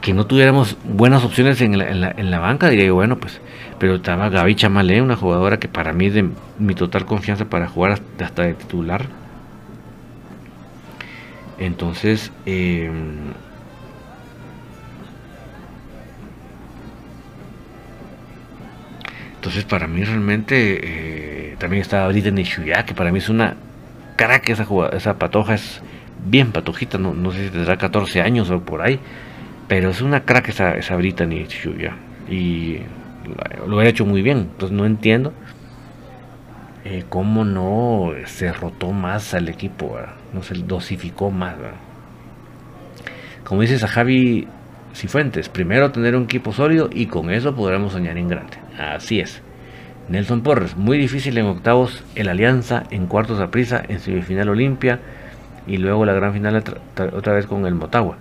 que no tuviéramos buenas opciones en la, en la, banca, diría yo, bueno, pues, pero estaba Gaby Chamalé, una jugadora que para mí es de mi total confianza para jugar hasta, de titular. Entonces, em, entonces para mí realmente eh, también estaba Britney Shuya, que para mí es una que esa, esa patoja es bien patojita, no, no sé si tendrá 14 años o por ahí, pero es una crack esa, esa Brittany Shuya. Y lo ha hecho muy bien, entonces no entiendo eh, cómo no se rotó más al equipo, no se dosificó más. Como dices a Javi Cifuentes, primero tener un equipo sólido y con eso podremos soñar en grande. Así es. Nelson Porres, muy difícil en octavos el Alianza, en cuartos a prisa, en semifinal Olimpia y luego la gran final otra vez con el Motagua.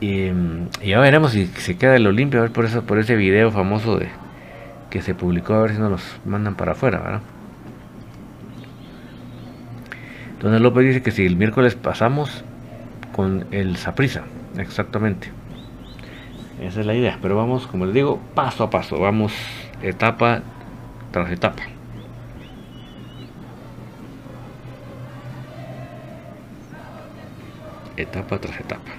Y, ya veremos si se queda el Olimpia, a ver por, eso, por ese video famoso de que se publicó, a ver si nos los mandan para afuera, ¿verdad? López dice que si el miércoles pasamos con el Saprisa, exactamente. Esa es la idea, pero vamos, como les digo, paso a paso, vamos etapa tras etapa. etapa tras etapa.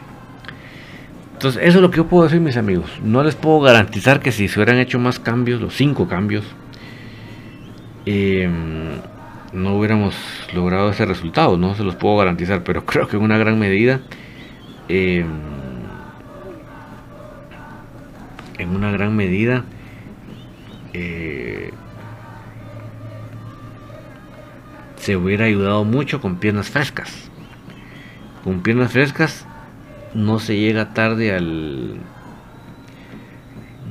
Entonces, eso es lo que yo puedo decir, mis amigos. No les puedo garantizar que si se hubieran hecho más cambios, los cinco cambios, em, no hubiéramos logrado ese resultado. No se los puedo garantizar, pero *laughs* creo que en una gran medida, em, en una gran medida, eh, se hubiera ayudado mucho con piernas frescas. Con piernas frescas no se llega tarde al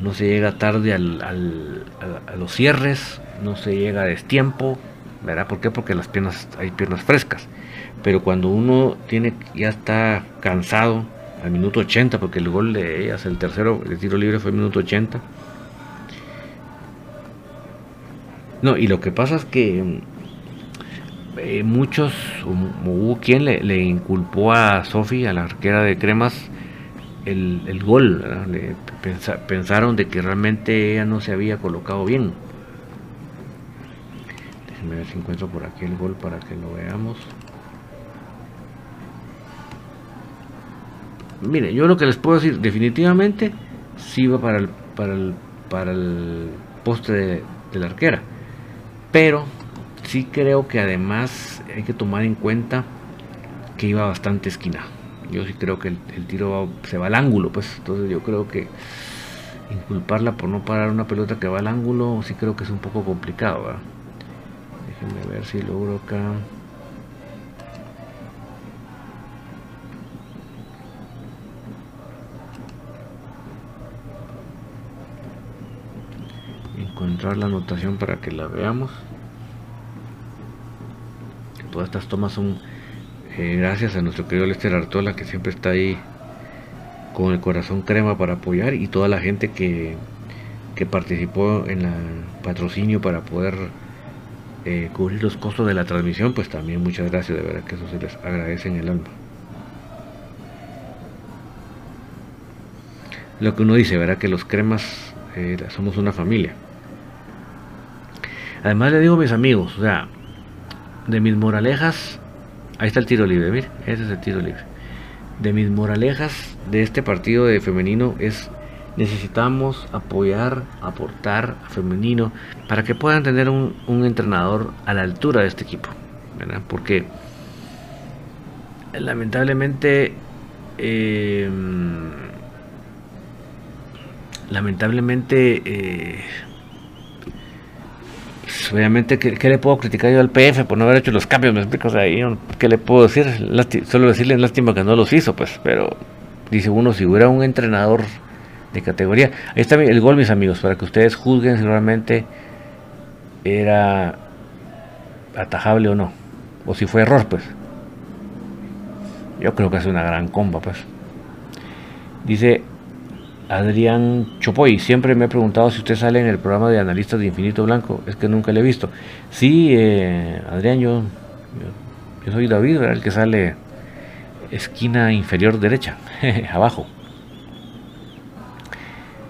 no se llega tarde al, a, los cierres, no se llega a destiempo, ¿verdad? ¿Por qué? Porque las piernas hay piernas frescas. Pero cuando uno tiene ya está cansado al minuto 80, porque el gol de ellas, el tercero, el tiro libre fue el minuto 80. No, y lo que pasa es que eh, muchos, hubo quien le, inculpó a Sofi, a la arquera de Cremas, el, gol. pensaron de que realmente ella no se había colocado bien. Déjenme ver si encuentro por aquí el gol para que lo veamos. Mire, yo lo que les puedo decir, definitivamente sí va para el, para el, para el poste de la arquera. Pero sí creo que además hay que tomar en cuenta que iba bastante esquina. Yo sí creo que el, tiro se va al ángulo, pues entonces yo creo que inculparla por no parar una pelota que va al ángulo sí creo que es un poco complicado. Déjenme ver si logro acá. encontrar la anotación para que la veamos todas estas tomas son eh, gracias a nuestro querido Lester Artola que siempre está ahí con el corazón crema para apoyar y toda la gente que, que participó en el patrocinio para poder eh, cubrir los costos de la transmisión, pues también muchas gracias, de verdad que eso se les agradece en el alma. Lo que uno dice, verá que los cremas eh, somos una familia. Además le digo a mis amigos, o sea, de mis moralejas, ahí está el tiro libre, mire, ese es el tiro libre. De mis moralejas de este partido de femenino es necesitamos apoyar, aportar a femenino para que puedan tener un, entrenador a la altura de este equipo, Porque lamentablemente eh, lamentablemente eh, obviamente, ¿qué, le puedo criticar yo al PF por no haber hecho los cambios? ¿Me explico? ¿qué le puedo decir? solo decirle lástima que no los hizo, pues, pero dice uno, si hubiera un entrenador de categoría, ahí está el gol, mis amigos, para que ustedes juzguen si realmente era atajable o no, o si fue error, pues. Yo creo que es una gran comba, pues. Dice Adrián Chopoy, siempre me he preguntado si usted sale en el programa de analistas de Infinito Blanco, es que nunca le he visto. Sí, eh, Adrián, yo, soy David, el que sale esquina inferior derecha, *laughs* abajo.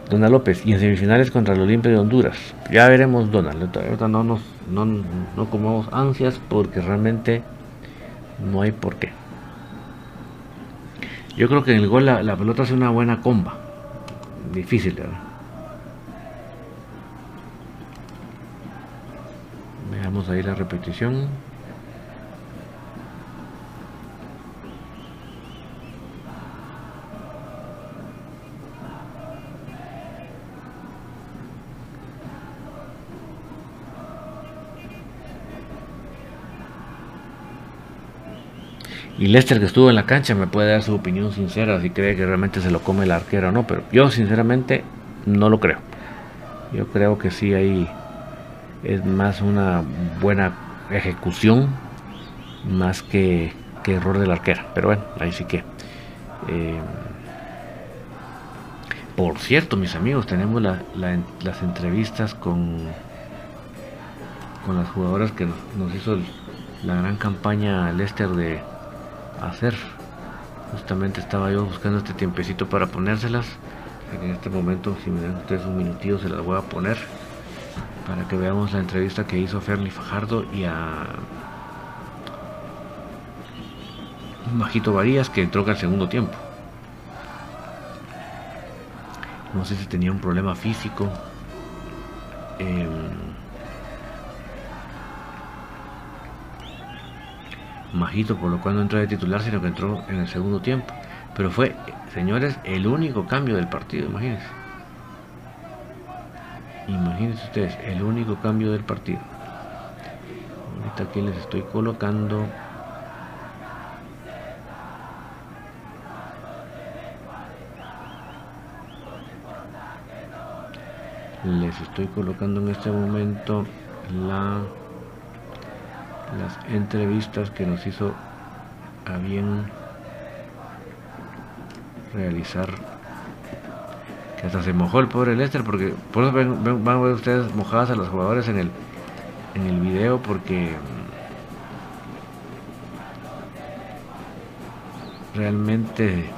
Dona López, y en semifinales contra el Olimpia de Honduras. Ya veremos, Donald. Ahorita no nos no, no comamos ansias porque realmente no hay por qué. Yo creo que en el gol la, la pelota hace una buena comba difícil. Veamos ahí la repetición. Y Lester que estuvo en la cancha me puede dar su opinión sincera si cree que realmente se lo come el arquero o no, pero yo sinceramente no lo creo. Yo creo que sí ahí es más una buena ejecución más que, error del arquero. Pero bueno, ahí sí que... Eh, por cierto, mis amigos, tenemos las entrevistas con, con las jugadoras que nos hizo la gran campaña Lester de hacer. Justamente estaba yo buscando este tiempecito para ponérselas. En este momento, si me dan ustedes un minutito, se las voy a poner para que veamos la entrevista que hizo Fernie Fajardo y a Majito Varías que entró al segundo tiempo. No sé si tenía un problema físico. Eh, Majito, cual no entró de titular, sino que entró en el segundo tiempo. Pero fue, señores, el único cambio del partido, imagínense. Imagínense ustedes, el único cambio del partido. Ahorita aquí les estoy colocando les estoy colocando en este momento la las entrevistas que nos hizo a bien realizar. Que hasta se mojó el pobre Lester porque por eso van a ver ustedes mojadas a los jugadores en el en el video porque realmente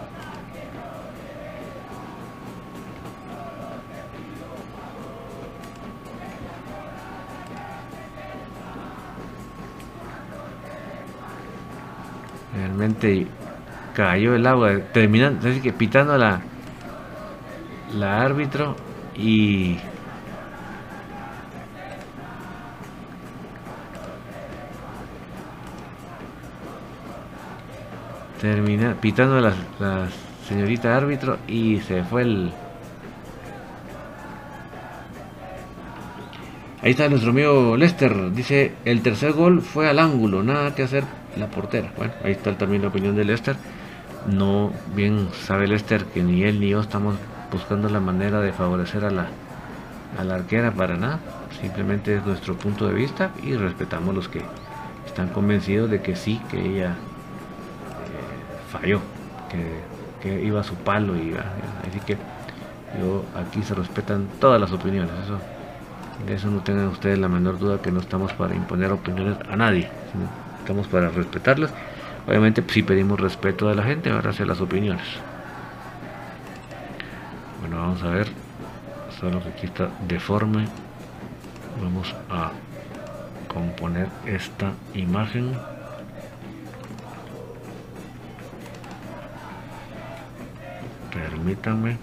cayó el agua, terminando, así que pitando la, la árbitro y termina pitando la, la señorita árbitro y se fue el Ahí está nuestro amigo Lester. Dice, el tercer gol fue al ángulo, nada que hacer la portera. Bueno, ahí está también la opinión de Lester. No bien sabe Lester que ni él ni yo estamos buscando la manera de favorecer a la, a la arquera para nada. Simplemente es nuestro punto de vista y respetamos los que están convencidos de que sí, que ella eh, falló, que, que, iba a su palo. Y, así que yo aquí se respetan todas las opiniones. Eso de eso no tengan ustedes la menor duda que no estamos para imponer opiniones a nadie, estamos para respetarlas. Obviamente si pedimos respeto de la gente ahora hacia las opiniones. Bueno, vamos a ver. Solo que aquí está deforme. Vamos a componer esta imagen. Permítanme.